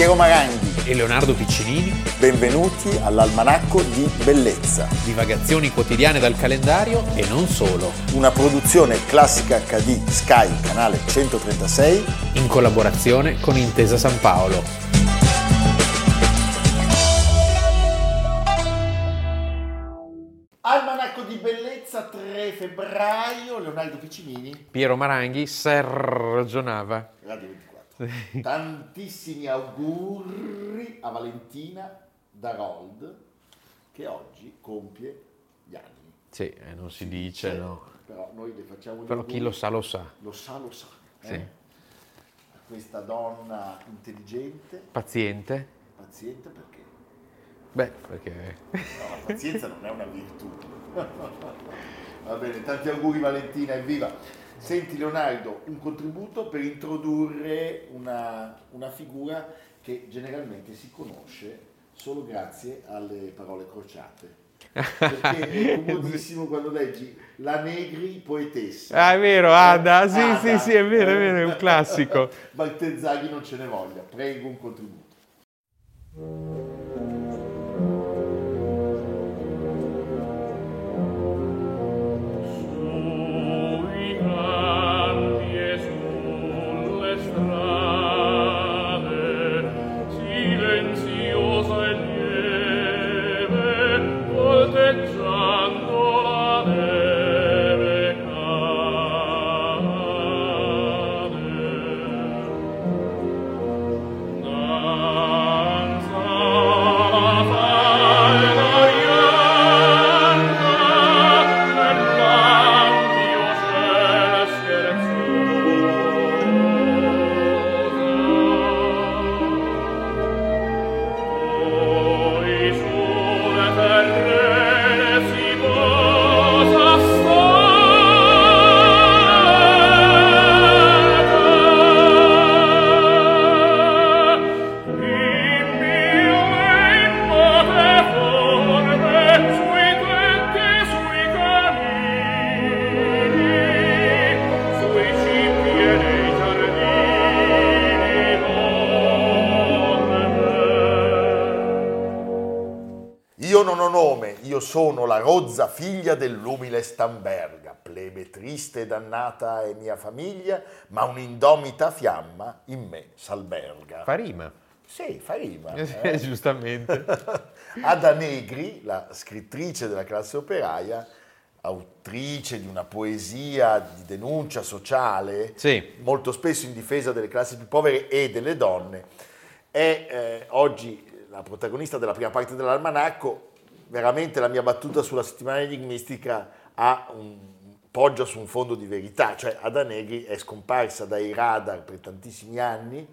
Piero Maranghi e Leonardo Piccinini. Benvenuti all'Almanacco di Bellezza. Divagazioni quotidiane dal calendario e non solo. Una produzione classica HD Sky, canale 136. In collaborazione con Intesa San Paolo. Almanacco di Bellezza 3 febbraio, Leonardo Piccinini. Piero Maranghi sergionava. Radio 24. Tantissimi auguri a Valentina Darold che oggi compie gli anni. Sì, eh, non si dice, no. Però noi le facciamo gli Però auguri. chi lo sa lo sa. Lo sa, lo sa. eh? Sì. Questa donna intelligente, Paziente? paziente perché Beh, perché... no, la pazienza non è una virtù. Va bene, tanti auguri Valentina, evviva. Senti Leonardo, un contributo per introdurre una, una figura che generalmente si conosce solo grazie alle parole crociate. Perché è comodissimo quando leggi la Negri poetessa. Ah, è vero, Ada, sì, Ada, sì, sì, è vero, è eh? vero, è un classico. Baltezzaghi non ce ne voglia, prego un contributo. Figlia dell'umile Stamberga, plebe triste e dannata è mia famiglia, ma un'indomita fiamma in me s'alberga. Fa rima. Sì, fa rima. Eh, eh. Giustamente. Ada Negri, la scrittrice della classe operaia, autrice di una poesia di denuncia sociale, Sì. molto spesso in difesa delle classi più povere e delle donne, è eh, oggi la protagonista della prima parte dell'almanacco. Veramente la mia battuta sulla settimana enigmistica un, poggia su un fondo di verità, cioè Ada Negri è scomparsa dai radar per tantissimi anni.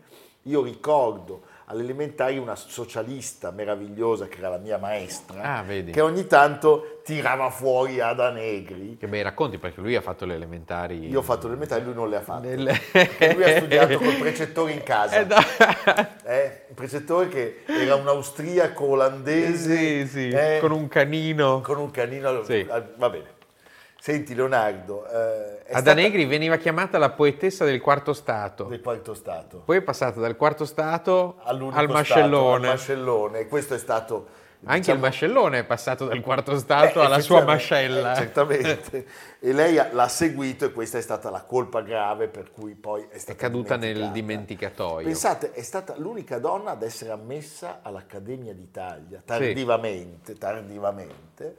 Io ricordo alle elementari una socialista meravigliosa che era la mia maestra, Ah, che ogni tanto tirava fuori Ada Negri. Che bei racconti, perché lui ha fatto le elementari. Io ho fatto le elementari, lui non le ha fatte. Nel- Perché lui ha studiato col precettore in casa. Eh, no. Eh, un precettore che era un austriaco olandese sì, sì, eh, con un canino. con un canino. Sì. Ah, Va bene. Senti Leonardo, eh, è Ada stata Negri veniva chiamata la poetessa del quarto stato. del quarto stato Poi è passata dal quarto stato all'unico al stato, mascellone. al mascellone. E questo è stato Anche diciamo, il mascellone è passato dal quarto stato eh, alla sua mascella. eh, certamente. e lei ha- l'ha seguito e questa è stata la colpa grave per cui poi è stata È caduta nel dimenticatoio. Pensate, è stata l'unica donna ad essere ammessa all'Accademia d'Italia, tardivamente, tardivamente,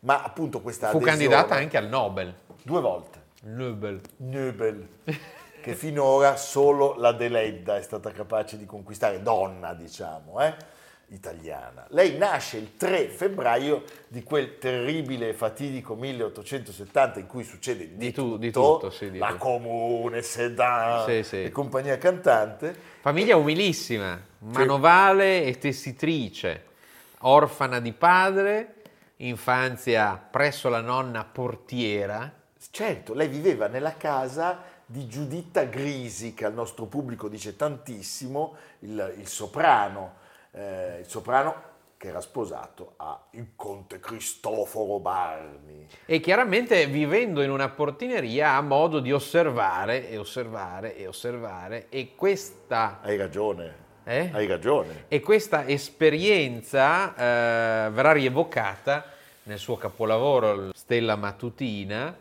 ma appunto questa Fu candidata anche al Nobel. due volte, Nobel. Nobel, che finora solo la Deledda è stata capace di conquistare, donna diciamo, eh, italiana. Lei nasce il 3 febbraio di quel terribile e fatidico 1870 in cui succede di, Di tu- tutto, di tutto, sì, di la tutto. comune, Sedan Sì, sì. e compagnia cantante. Famiglia umilissima, manovale e tessitrice, orfana di padre, infanzia presso la nonna portiera. Certo, lei viveva nella casa di Giuditta Grisi, che al nostro pubblico dice tantissimo, il, il soprano, eh, il soprano che era sposato a il conte Cristoforo Barni. E chiaramente vivendo in una portineria ha modo di osservare e osservare e osservare e questa... Hai ragione. Eh? Hai ragione. E questa esperienza eh, verrà rievocata nel suo capolavoro Stella Matutina,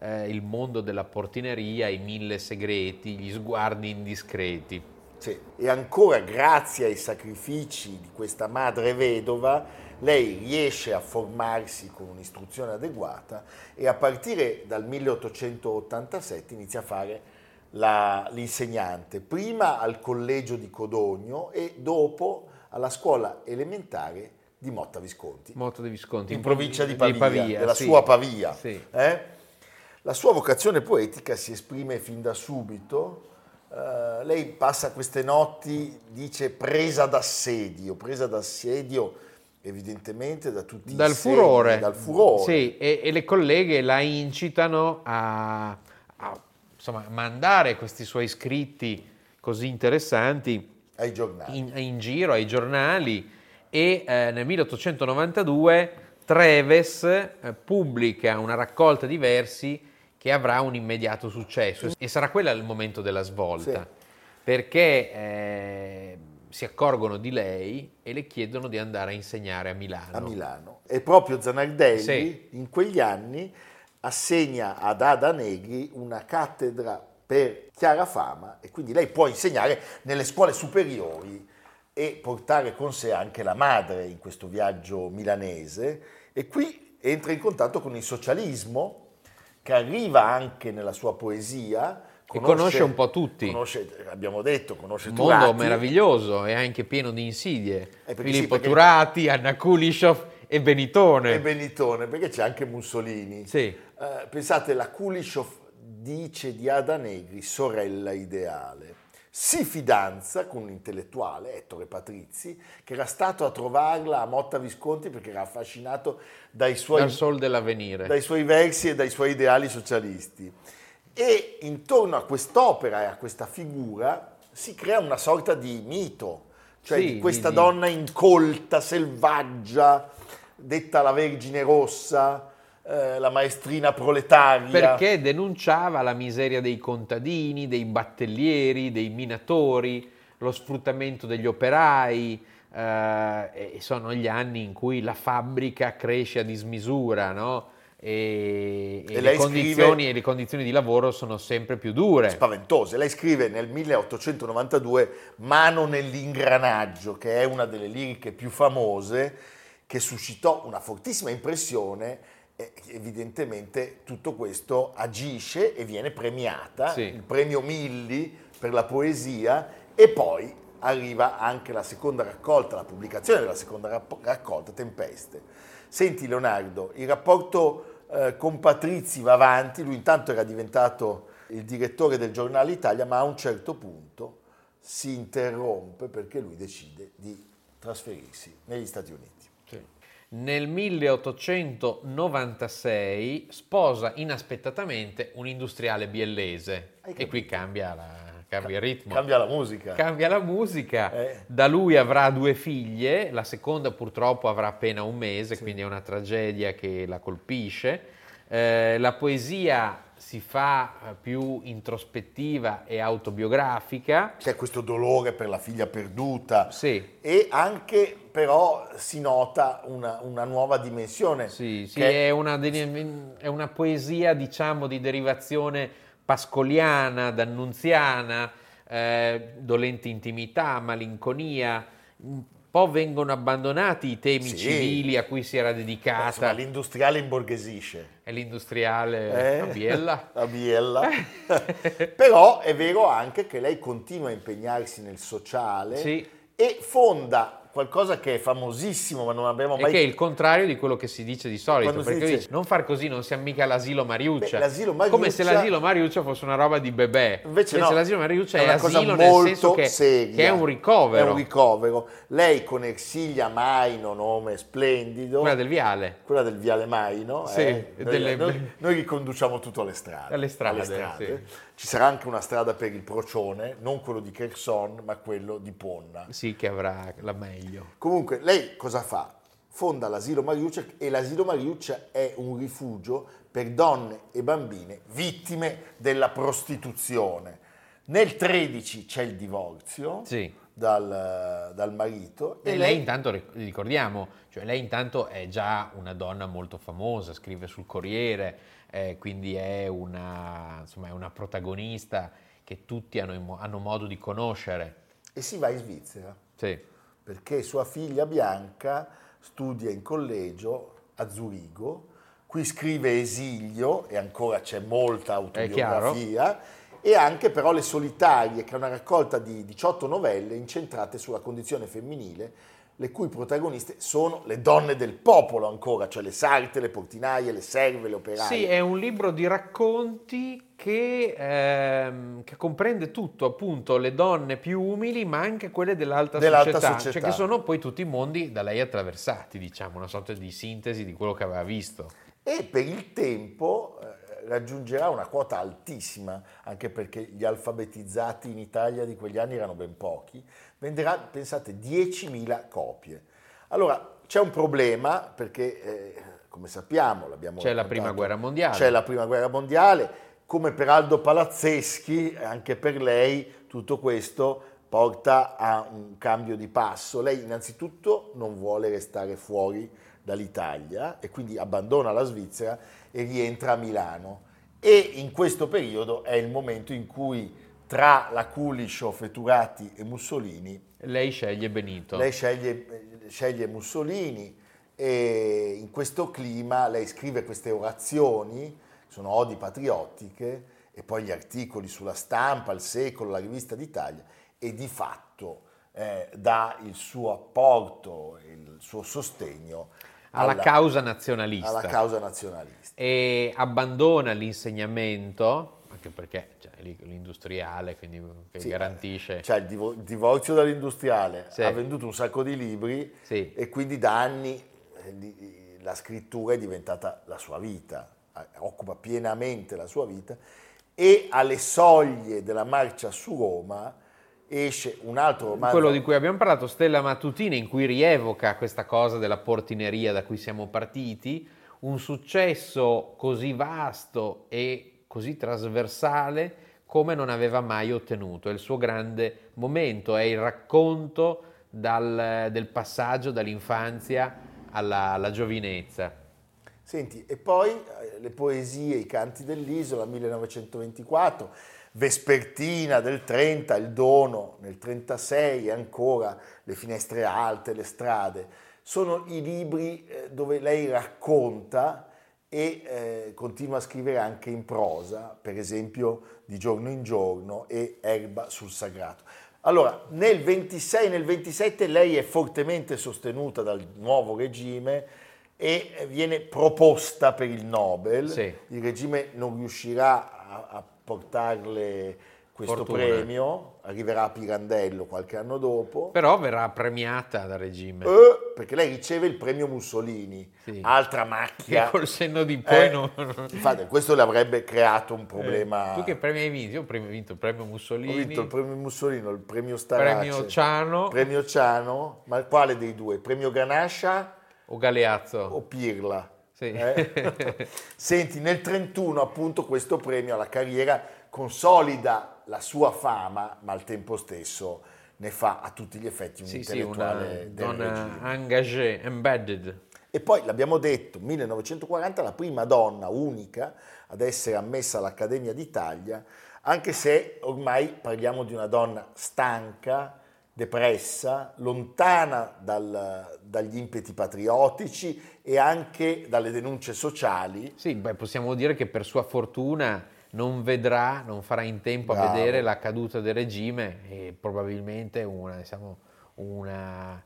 eh, Il mondo della portineria, i mille segreti, gli sguardi indiscreti. Sì. E ancora grazie ai sacrifici di questa madre vedova, lei riesce a formarsi con un'istruzione adeguata e a partire dal 1887 inizia a fare la- l'insegnante, prima al collegio di Codogno e dopo alla scuola elementare di Motta Visconti, Moto di Visconti. in provincia di Pavia, della sì. sua Pavia. Sì. eh? La sua vocazione poetica si esprime fin da subito. Eh, lei passa queste notti, dice, presa d'assedio, presa d'assedio evidentemente da tutti Dal i segni, furore. dal furore. Sì, e, e le colleghe la incitano a, a, insomma, mandare questi suoi scritti così interessanti in, in giro ai giornali e eh, nel 1892 Treves eh, pubblica una raccolta di versi che avrà un immediato successo e sarà quello il momento della svolta Sì. perché eh, si accorgono di lei e le chiedono di andare a insegnare a Milano. a Milano. E proprio Zanardelli Sì. in quegli anni assegna ad Ada Negri una cattedra per chiara fama e quindi lei può insegnare nelle scuole superiori e portare con sé anche la madre in questo viaggio milanese e qui entra in contatto con il socialismo che arriva anche nella sua poesia. E conosce un po' tutti. conosce, abbiamo detto, conosce Un mondo Turati. meraviglioso e anche pieno di insidie. Eh, Filippo sì, perché- Turati, Anna Kulishov e Benitone. E Benitone, perché c'è anche Mussolini. Sì. Eh, pensate, la Kulishov dice di Ada Negri, sorella ideale. Si fidanza con un intellettuale, Ettore Patrizi, che era stato a trovarla a Motta Visconti perché era affascinato dai suoi, Dal sol dell'avvenire. dai suoi versi e dai suoi ideali socialisti. E intorno a quest'opera e a questa figura si crea una sorta di mito, cioè Sì, di questa di- donna incolta, selvaggia, detta la Vergine Rossa, eh, la maestrina proletaria. Perché denunciava la miseria dei contadini, dei battellieri, dei minatori, lo sfruttamento degli operai. eh, e sono gli anni in cui la fabbrica cresce a dismisura, no? E, e E le, scrive- e le condizioni di lavoro sono sempre più dure. spaventose. Lei scrive nel 1892 Mano nell'ingranaggio, che è una delle liriche più famose, che suscitò una fortissima impressione. evidentemente tutto questo agisce e viene premiata, Sì. il premio Milli per la poesia e poi arriva anche la seconda raccolta, la pubblicazione della seconda raccolta, Tempeste. Senti Leonardo, il rapporto eh, con Patrizi va avanti, lui intanto era diventato il direttore del giornale Italia, ma a un certo punto si interrompe perché lui decide di trasferirsi negli Stati Uniti. Nel 1896 sposa inaspettatamente un industriale biellese e qui cambia, la- cambia il ritmo. Cambia la musica. Cambia la musica, Eh. da lui avrà due figlie, la seconda purtroppo avrà appena un mese, quindi è una tragedia che la colpisce. Eh, la poesia si fa eh, più introspettiva e autobiografica. C'è questo dolore per la figlia perduta Sì, e anche però si nota una, una nuova dimensione. Sì, sì, che- è, una, è una poesia, diciamo, di derivazione pascoliana, d'annunziana, eh, dolente intimità, malinconia. Un po' vengono abbandonati i temi Sì. civili a cui si era Insomma, dedicata. l'industriale imborghesisce. È l'industriale Eh? a Biella. A Biella. Però è vero anche che lei continua a impegnarsi nel sociale Sì. e fonda qualcosa che è famosissimo, ma non abbiamo E mai che è il contrario di quello che si dice di solito, Quando perché dice- dice, non far così, non siamo mica l'asilo Mariuccia. Beh, l'asilo Mariuccia- Come se l'asilo Mariuccia fosse una roba di bebè. Invece no, l'asilo Mariuccia è una cosa molto senso che, seria. che è un ricovero. È un ricovero. Lei con Ersilia Maino, nome splendido, Quella del viale. quella del Viale Maino, Sì, eh, noi, delle- noi- noi riconduciamo tutto alle strade. Alle strade, Ci sarà anche una strada per il Procione, non quello di Cherson, ma quello di Ponna. Sì, che avrà la meglio. Comunque, lei cosa fa? Fonda l'asilo Mariuccia e l'asilo Mariuccia è un rifugio per donne e bambine vittime della prostituzione. Nel 13 c'è il divorzio, Sì. dal, dal marito. E lei intanto, ric- ricordiamo, cioè lei intanto è già una donna molto famosa, scrive sul Corriere, eh, quindi è una, insomma, è una protagonista che tutti hanno, hanno modo di conoscere. e si va in Svizzera Sì. perché sua figlia Bianca studia in collegio a Zurigo, qui scrive Esilio e ancora c'è molta autobiografia e anche però Le Solitarie, che è una raccolta di 18 novelle incentrate sulla condizione femminile, le cui protagoniste sono le donne del popolo ancora, cioè le sarte, le portinaie, le serve, le operaie. Sì, è un libro di racconti che, ehm, che comprende tutto, appunto, le donne più umili, ma anche quelle dell'alta, Dell'alta società, società. cioè che sono poi tutti i mondi da lei attraversati, diciamo, una sorta di sintesi di quello che aveva visto. e per il tempo eh, raggiungerà una quota altissima, anche perché gli alfabetizzati in Italia di quegli anni erano ben pochi, venderà, pensate, 10.000 copie. Allora, c'è un problema perché, eh, come sappiamo, l'abbiamo C'è la prima guerra mondiale. C'è la prima guerra mondiale, come per Aldo Palazzeschi, anche per lei tutto questo porta a un cambio di passo. Lei innanzitutto non vuole restare fuori dall'Italia e quindi abbandona la Svizzera e rientra a Milano. E in questo periodo è il momento in cui tra la Kuliscio, Feturati e Mussolini Lei sceglie Benito. lei sceglie, sceglie Mussolini e in questo clima lei scrive queste orazioni, sono odi patriottiche, e poi gli articoli sulla stampa, il secolo, la rivista d'Italia, e di fatto eh, dà il suo apporto, il suo sostegno alla, causa nazionalista. alla causa nazionalista. e abbandona l'insegnamento, anche perché cioè, l'industriale, quindi che Sì, garantisce... Cioè il divo- divorzio dall'industriale, Sì. ha venduto un sacco di libri Sì. e quindi da anni eh, la scrittura è diventata la sua vita, occupa pienamente la sua vita e alle soglie della marcia su Roma esce un altro romanzo. Quello di cui abbiamo parlato, Stella Mattutina, in cui rievoca questa cosa della portineria da cui siamo partiti, un successo così vasto e così trasversale come non aveva mai ottenuto. È il suo grande momento, è il racconto dal- del passaggio dall'infanzia alla, alla giovinezza. Senti, e poi eh, le poesie, i canti dell'isola, 1924, Vespertina del 30, Il dono nel 36 e ancora Le finestre alte, Le strade. Sono i libri eh, dove lei racconta e eh, continua a scrivere anche in prosa, per esempio Di giorno in giorno e Erba sul sagrato. Allora, nel 26 e nel 27 lei è fortemente sostenuta dal nuovo regime e viene proposta per il Nobel. Sì. Il regime non riuscirà a, a portarle questo Fortuna. premio, arriverà a Pirandello qualche anno dopo. Però verrà premiata dal regime. Eh, perché lei riceve il premio Mussolini, Sì. altra Che macchia. col senno di poi Eh, non... Infatti, questo le avrebbe creato un problema. Eh, Tu che premi hai vinto? Io ho vinto il premio Mussolini, Ho vinto il premio Mussolini, il premio Starace, premio Ciano premio Ciano, ma quale dei due? Premio Ganascia o Galeazzo. o Pirla? Sì. Eh? Senti, nel 31 appunto questo premio alla carriera consolida la sua fama, ma al tempo stesso ne fa a tutti gli effetti un Sì, sì, una intellettuale del donna regime. engagée, embedded. E poi l'abbiamo detto, 1940 la prima donna unica ad essere ammessa all'Accademia d'Italia, anche se ormai parliamo di una donna stanca, depressa, lontana dal- dagli impeti patriottici e anche dalle denunce sociali. Sì, beh, possiamo dire che per sua fortuna non vedrà, non farà in tempo a Bravo. vedere la caduta del regime e probabilmente una, diciamo, una-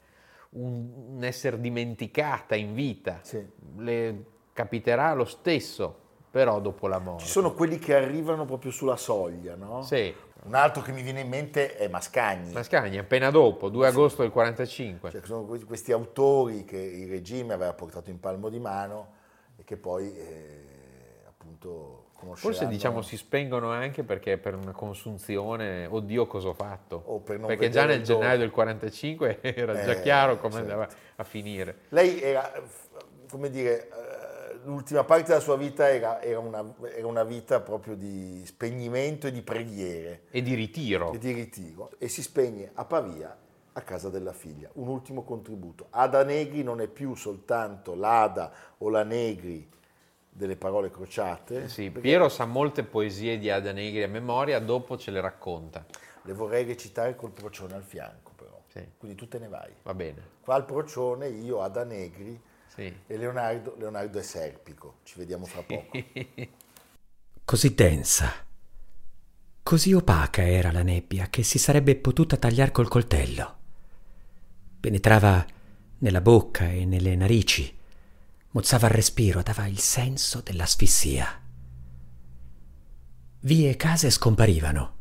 un, un essere dimenticata in vita. Sì. Le capiterà lo stesso, però dopo la morte. Ci sono quelli che arrivano proprio sulla soglia, no? Sì, Un altro che mi viene in mente è Mascagni. Mascagni appena dopo, 2 agosto del 45. Cioè, sono que- questi autori che il regime aveva portato in palmo di mano e che poi eh, appunto conosceranno. Forse diciamo si spengono anche perché per una consunzione, oddio cosa ho fatto. O per non perché già nel gennaio del 45 era già Eh, chiaro come certo. andava a finire. Lei era, come dire, l'ultima parte della sua vita era, era una, era una vita proprio di spegnimento e di preghiere E di ritiro. e di ritiro e si spegne a Pavia a casa della figlia. Un ultimo contributo. Ada Negri non è più soltanto l'Ada o la Negri delle parole crociate. Sì, perché Piero sa molte poesie di Ada Negri a memoria, dopo ce le racconta. Le vorrei recitare col procione al fianco però. Sì. Quindi tu te ne vai. Va bene. Qua al procione io, Ada Negri Sì. e Leonardo, Leonardo è Serpico. Ci vediamo fra poco. Così densa, così opaca era la nebbia che si sarebbe potuta tagliare col coltello. Penetrava nella bocca e nelle narici, mozzava il respiro, dava il senso dell'asfissia. Vie e case scomparivano,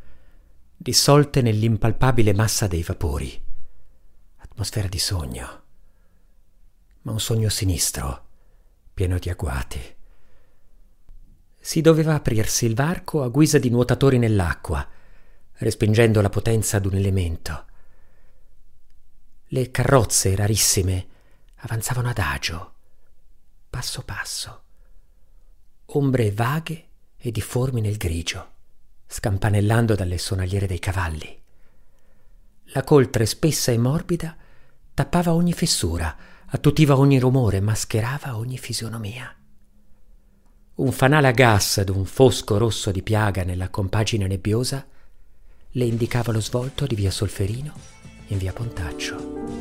dissolte nell'impalpabile massa dei vapori. Atmosfera di sogno, ma un sogno sinistro, pieno di agguati. Si doveva aprirsi il varco a guisa di nuotatori nell'acqua, respingendo la potenza d'un elemento. Le carrozze rarissime avanzavano adagio, passo passo, ombre vaghe e difformi nel grigio, scampanellando dalle sonagliere dei cavalli. La coltre spessa e morbida tappava ogni fessura, attutiva ogni rumore, mascherava ogni fisionomia. Un fanale a gas d'un fosco rosso di piaga nella compagine nebbiosa le indicava lo svolto di via Solferino in via Pontaccio.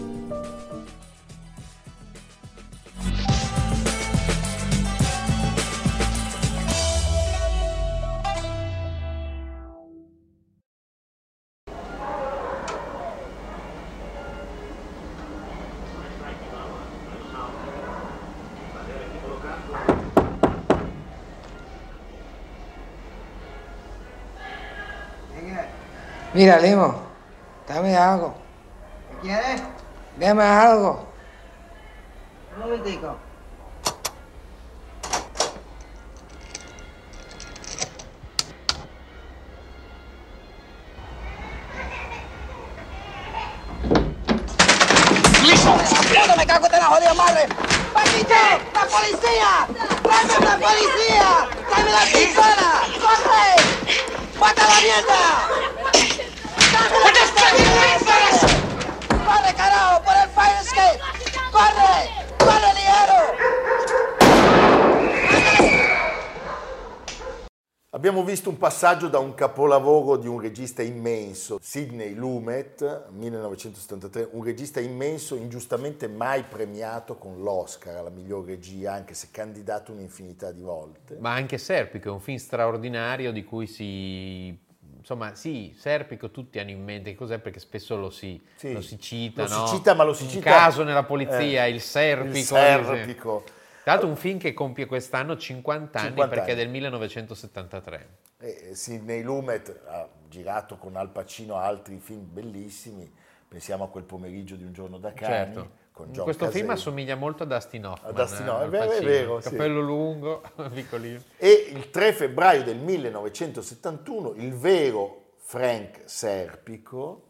Mira, Limo, dame algo. ¿Qué quieres? Dame algo. Un momentico. ¡Puta, me cago en la jodida madre! ¡Paquito! ¡La policía! ¡Tráeme la policía! ¡Tráeme la pistola! ¡Corre! ¡Mata la mierda! ¡Tráeme la pistola! ¡Corre, carajo! ¡Por el fire escape! ¡Corre! ¡Corre, ligero! Abbiamo visto un passaggio da un capolavoro di un regista immenso, Sidney Lumet, 1973, un regista immenso, ingiustamente mai premiato con l'Oscar alla miglior regia, anche se candidato un'infinità di volte. Ma anche Serpico è un film straordinario di cui si... Insomma, sì, Serpico tutti hanno in mente che cos'è perché spesso lo si, Sì, lo si cita, lo si no? cita, ma lo si Un cita- caso nella polizia, eh, il Serpico. Il Serpico. Tra l'altro un film che compie quest'anno 50 anni 50 perché è anni. del 1973. E Sidney Lumet ha girato con Al Pacino altri film bellissimi, pensiamo a quel pomeriggio di un giorno da cani, Certo. Con John Questo film Casella. assomiglia molto a Dustin Hoffman. A Dustin eh, Hoffman, Al è vero, è Pacino. vero, sì. Capello lungo, piccolino. E il 3 febbraio del 1971 il vero Frank Serpico,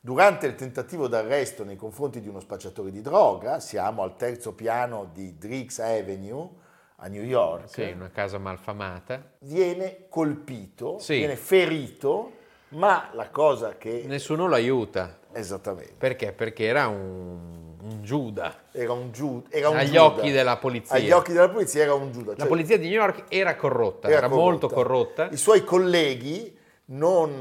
durante il tentativo d'arresto nei confronti di uno spacciatore di droga, siamo al terzo piano di Driggs Avenue a New York, Sì, una casa malfamata. viene colpito, Sì. viene ferito, ma la cosa che... Nessuno lo aiuta. Esattamente, Perché? Perché era un, un Giuda. era un Giuda. Era un Agli Giuda. occhi della polizia. Agli occhi della polizia era un Giuda. La cioè- polizia di New York era corrotta, era, era molto corrotta. I suoi colleghi non,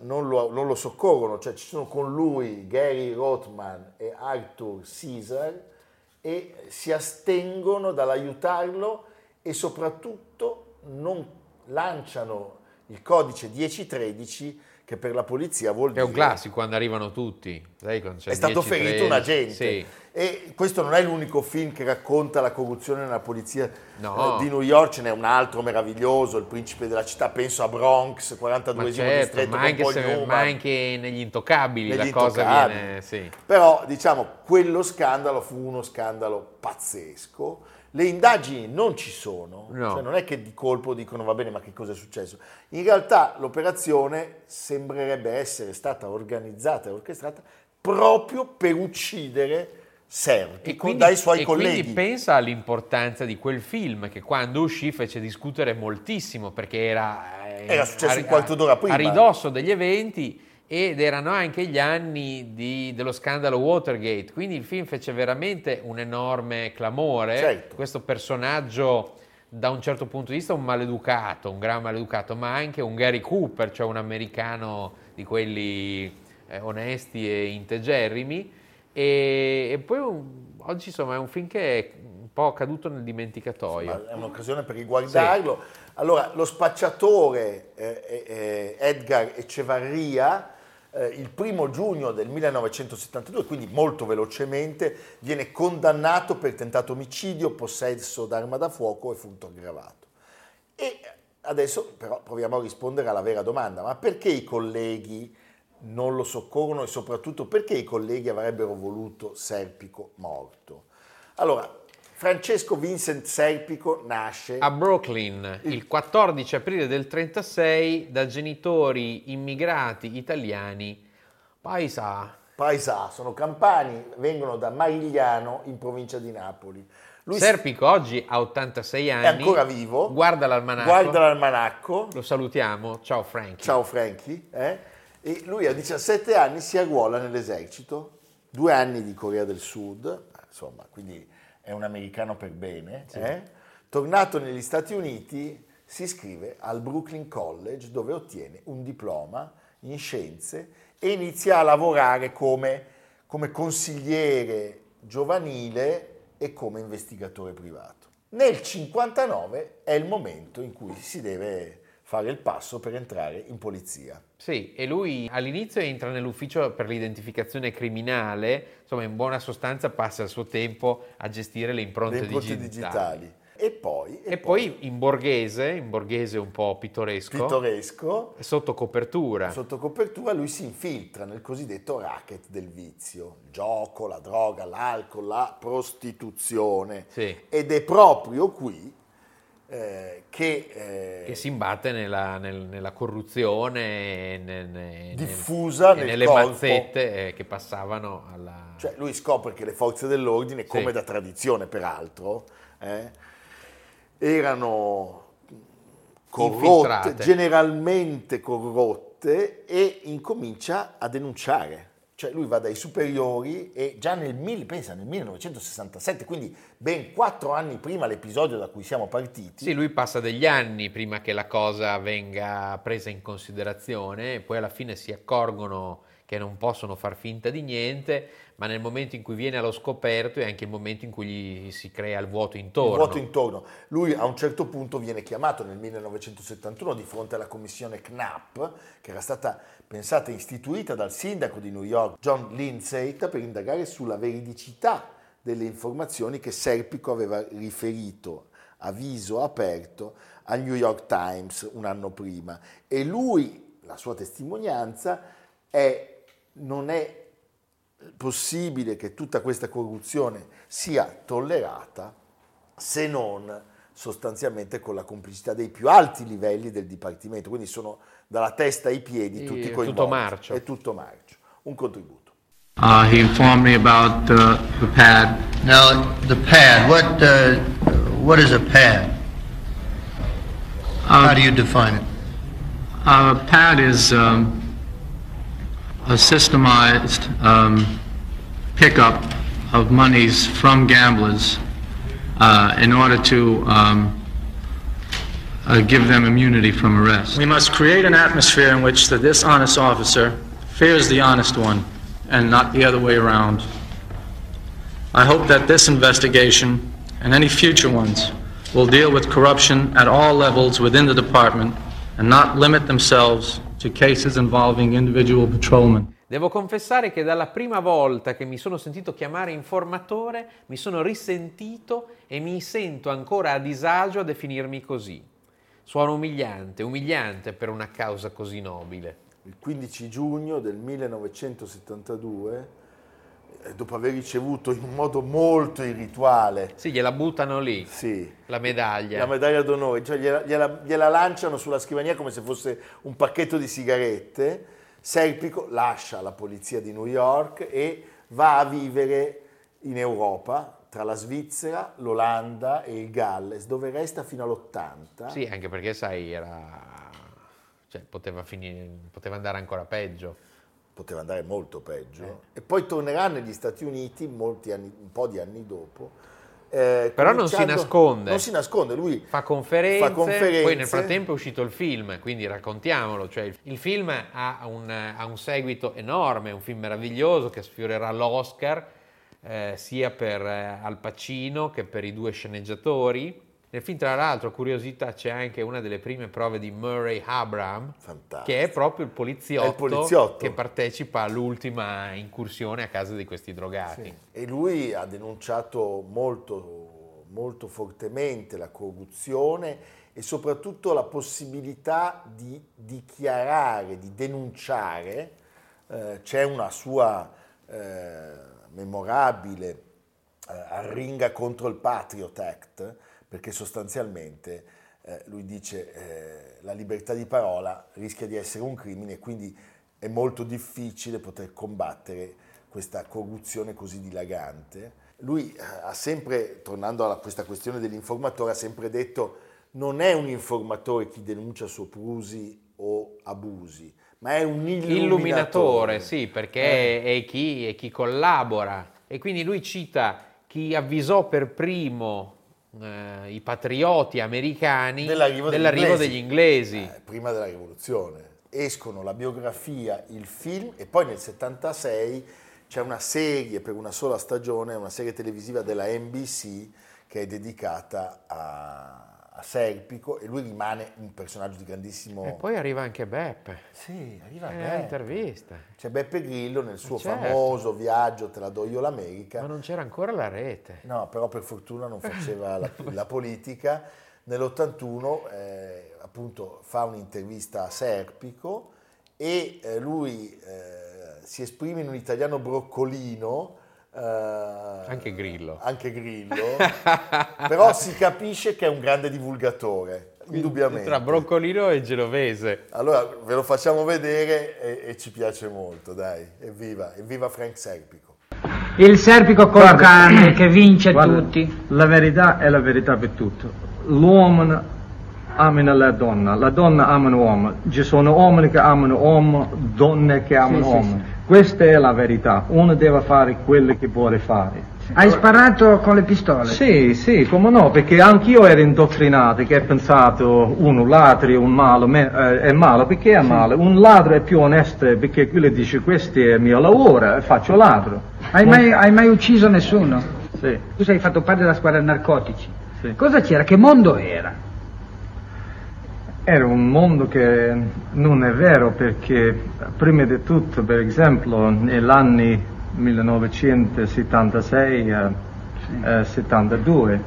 non lo, non lo soccorrono, cioè ci sono con lui Gary Rothman e Arthur Caesar e si astengono dall'aiutarlo e soprattutto non lanciano il codice 1013 che per la polizia vuol Che è dire un classico quando arrivano tutti. Sai, quando è stato 10, ferito 13. un agente. Sì. E questo non è l'unico film che racconta la corruzione nella polizia No. eh, di New York, ce n'è un altro meraviglioso, Il principe della città, penso a Bronx, 42 Ma certo, distretto ma anche, se- ma anche negli intoccabili Negli la cosa Intoccabili. viene... Sì. Però diciamo, quello scandalo fu uno scandalo pazzesco. Le indagini non ci sono, No. cioè non è che di colpo dicono va bene ma che cosa è successo. In realtà l'operazione sembrerebbe essere stata organizzata e orchestrata proprio per uccidere Serpico dai suoi e colleghi. quindi pensa all'importanza di quel film che quando uscì fece discutere moltissimo perché era, eh, Era successo a- un quarto d'ora prima. a ridosso degli eventi ed erano anche gli anni di- dello scandalo Watergate, quindi il film fece veramente un enorme clamore. Certo. Questo personaggio da un certo punto di vista un maleducato, un gran maleducato, ma anche un Gary Cooper, cioè un americano di quelli eh, onesti e integerrimi. E, e poi un- oggi insomma è un film che è un po' caduto nel dimenticatoio. Ma è un'occasione per riguardarlo. Allora, lo spacciatore eh, eh, Edgar Echevarria, eh, il primo giugno del 1972, quindi molto velocemente, viene condannato per tentato omicidio, possesso d'arma da fuoco e furto aggravato. E adesso però proviamo a rispondere alla vera domanda, ma perché i colleghi non lo soccorrono e soprattutto perché i colleghi avrebbero voluto Serpico morto? Allora, Francesco Vincent Serpico nasce A Brooklyn, il 14 aprile del 36, da genitori immigrati italiani, paesa. paesà, sono campani, vengono da Marigliano in provincia di Napoli. Lui Serpico oggi ha 86 anni. è ancora vivo, Guarda l'almanacco. guarda l'almanacco, Lo salutiamo. Ciao Frankie. ciao Frankie, eh? e lui a 17 anni si arruola nell'esercito, due anni di Corea del Sud, insomma, quindi è un americano per bene. eh? Tornato negli Stati Uniti si iscrive al Brooklyn College dove ottiene un diploma in scienze e inizia a lavorare come, come consigliere giovanile e come investigatore privato. Nel 59 è il momento in cui si deve fare il passo per entrare in polizia. Sì, e lui all'inizio entra nell'ufficio per l'identificazione criminale, insomma in buona sostanza passa il suo tempo a gestire le impronte, le impronte digitali. digitali. E poi, E poi in borghese, in borghese un po' pittoresco, pittoresco, sotto copertura. sotto copertura lui si infiltra nel cosiddetto racket del vizio, il gioco, la droga, l'alcol, la prostituzione. Sì. Ed è proprio qui eh, che, eh, che si imbatte nella, nel- nella corruzione nel- nel- Diffusa nel nelle corpo. mazzette eh, che passavano alla... Cioè lui scopre che le forze dell'ordine, come Sì. da tradizione peraltro, eh, erano corrotte, Infiltrate. generalmente corrotte e incomincia a denunciare. Cioè lui va dai superiori e già nel, pensa, nel 1967, quindi ben quattro anni prima l'episodio da cui siamo partiti, Sì, lui passa degli anni prima che la cosa venga presa in considerazione poi alla fine si accorgono che non possono far finta di niente, ma nel momento in cui viene allo scoperto è anche il momento in cui gli si crea il vuoto intorno. il vuoto intorno. Lui a un certo punto viene chiamato nel 1971 di fronte alla commissione CNAP, che era stata pensata e istituita dal sindaco di New York, John Lindsay, per indagare sulla veridicità delle informazioni che Serpico aveva riferito a viso aperto al New York Times un anno prima. E lui, la sua testimonianza, è, non è possibile che tutta questa corruzione sia tollerata se non sostanzialmente con la complicità dei più alti livelli del Dipartimento, quindi sono dalla testa ai piedi tutti è tutto coinvolti. marcio. È tutto marcio. Un contributo. Uh, he informed me about uh, the pad. Now, the pad, what, uh, what is a pad? How do you define it? Uh, pad is um, a systemized um, pickup of monies from gamblers uh, in order to um, uh, give them immunity from arrest. We must create an atmosphere in which the dishonest officer fears the honest one and not the other way around. I hope that this investigation and any future ones will deal with corruption at all levels within the department and not limit themselves to cases involving individual patrolmen. Devo confessare che dalla prima volta che mi sono sentito chiamare informatore mi sono risentito e mi sento ancora a disagio a definirmi così. Suono umiliante, umiliante per una causa così nobile. Il 15 giugno del 1972, eh, dopo aver ricevuto in un modo molto irrituale Sì, gliela buttano lì, sì, la medaglia. la medaglia d'onore, cioè gliela, gliela- gliela lanciano sulla scrivania come se fosse un pacchetto di sigarette. Serpico lascia la polizia di New York e va a vivere in Europa tra la Svizzera, l'Olanda e il Galles, dove resta fino all'80. Sì, anche perché sai, era... cioè, poteva, finire... poteva andare ancora peggio. Poteva andare molto peggio. E poi tornerà negli Stati Uniti molti anni, un po' di anni dopo. eh, Però non si nasconde. Non si nasconde, lui Fa conferenze, Fa conferenze. poi nel frattempo è uscito il film, quindi raccontiamolo. Cioè, il- il film ha un, ha un seguito enorme, è un film meraviglioso che sfiorerà l'Oscar eh, sia per eh, Al Pacino che per i due sceneggiatori. Nel film, tra l'altro, curiosità, c'è anche una delle prime prove di Murray Abraham, Fantastico. che è proprio il poliziotto, È il poliziotto. che partecipa all'ultima incursione a casa di questi drogati. E lui ha denunciato molto, molto fortemente la corruzione e soprattutto la possibilità di dichiarare, di denunciare. Eh, c'è una sua eh, memorabile eh, arringa contro il Patriot Act, perché sostanzialmente eh, lui dice eh, la libertà di parola rischia di essere un crimine e quindi è molto difficile poter combattere questa corruzione così dilagante. Lui eh, ha sempre, tornando a questa questione dell'informatore, ha sempre detto non è un informatore chi denuncia soprusi o abusi, ma è un illuminatore. Illuminatore, sì, perché Eh. è, chi, è chi collabora. E quindi lui cita chi avvisò per primo eh, i patrioti americani dell'arrivo, degli dell'arrivo inglesi. degli inglesi. Eh, prima della rivoluzione. Escono la biografia, il film e poi nel 76 c'è una serie per una sola stagione, una serie televisiva della NBC che è dedicata a, a Serpico e lui rimane un personaggio di grandissimo... E poi arriva anche Beppe. Sì, arriva Eh, Beppe. intervista. C'è Beppe Grillo nel suo certo. famoso viaggio Te la do io l'America. Ma non c'era ancora la rete. No, però per fortuna non faceva la, la politica. Nell'81 eh, appunto fa un'intervista a Serpico e eh, lui eh, si esprime in un italiano broccolino. Eh, Anche Grillo. Anche Grillo. però si capisce che è un grande divulgatore, indubbiamente. Tra Broccolino e Genovese. Allora ve lo facciamo vedere e, e ci piace molto, dai. Evviva, evviva Frank Serpico. Il serpico col Guarda, cane che vince guarda, tutti. La verità è la verità per tutto. L'uomo ama la donna, la donna ama l'uomo. Ci sono uomini che amano uomo, donne che amano sì, uomo. sì. Questa è la verità. Uno deve fare quello che vuole fare. Hai sparato con le pistole? Sì, sì, come no, perché anch'io ero indottrinato che ho pensato uno ladro è un malo, me- eh, è malo, perché è male? Un ladro è più onesto perché quello dice questo è il mio lavoro e faccio ladro. Hai mai, hai mai ucciso nessuno? Sì. Tu sei fatto parte della squadra narcotici. Sì. Cosa c'era? Che mondo era? Era un mondo che non è vero perché prima di tutto, per esempio, negli anni 1976 eh, eh, 72,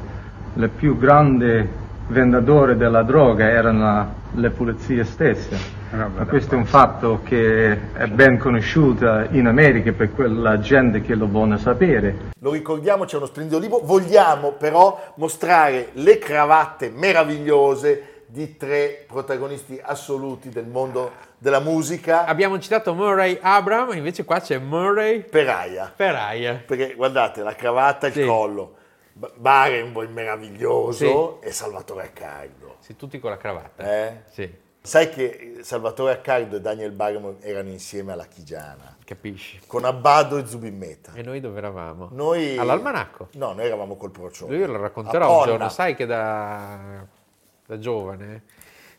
le più grandi vendatori della droga erano le polizie stesse. Ma questo è un fatto che è ben conosciuto in America per quella gente che lo vuole sapere. Lo ricordiamo, c'è uno splendido libro. Vogliamo però mostrare le cravatte meravigliose di tre protagonisti assoluti del mondo della musica. Abbiamo citato Murray Abraham, invece qua c'è Murray Peraia. Peraia. Perché guardate, la cravatta e il Sì. collo. Barenboim meraviglioso e Salvatore Accardo. Sì, tutti con la cravatta. Eh? Sì, Sai che Salvatore Accardo e Daniel Barenboim erano insieme alla Chigiana, capisci. con Abbado e Zubimmeta. E noi dove eravamo? Noi... All'almanacco. No, noi eravamo col procione. Io lo racconterò un giorno, sai che da, da giovane.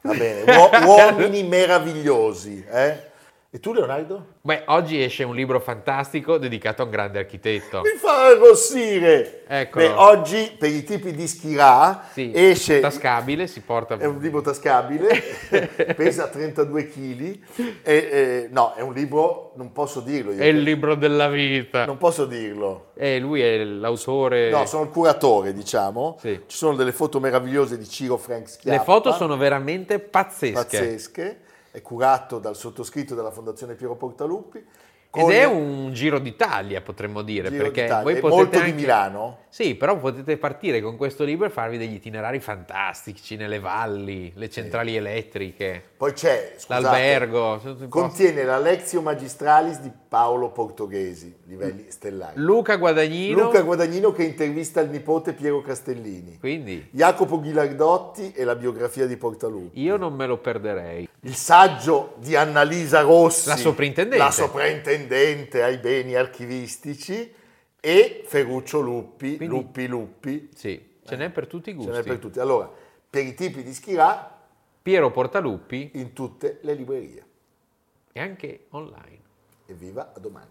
Va bene, uo- uomini meravigliosi. Eh? E tu Leonardo? Beh, oggi esce un libro fantastico dedicato a un grande architetto. Mi fa arrossire. Beh, oggi per i tipi di schirà Sì, esce... tascabile, si porta... È un libro tascabile, pesa 32 kg. no, è un libro, non posso dirlo io. È il libro della vita. Non posso dirlo. E lui è l'autore... No, sono il curatore, diciamo. Sì. Ci sono delle foto meravigliose di Ciro Frank Schiappa. Le foto sono veramente pazzesche. pazzesche. È curato dal sottoscritto della Fondazione Piero Portaluppi. Ed è un giro d'Italia, potremmo dire, Giro perché d'Italia. voi potete molto anche... di Milano. Sì, però potete partire con questo libro e farvi degli itinerari fantastici nelle valli, le centrali elettriche, Poi c'è, scusate, l'albergo. contiene la Lexio Magistralis di Paolo Portoghesi, livelli stellari. Luca Guadagnino, Luca Guadagnino che intervista il nipote Piero Castellini. quindi Jacopo Ghilardotti e la biografia di Portaluppi. io non me lo perderei. Il saggio di Annalisa Rossi, La soprintendente. la soprintendente ai beni archivistici, e Ferruccio Luppi, Quindi- Luppi Luppi, Sì, ce n'è per tutti i ce gusti. n'è per tutti. Allora, per i tipi di Schirà, Piero Portaluppi in tutte le librerie. e anche online. Evviva, a domani.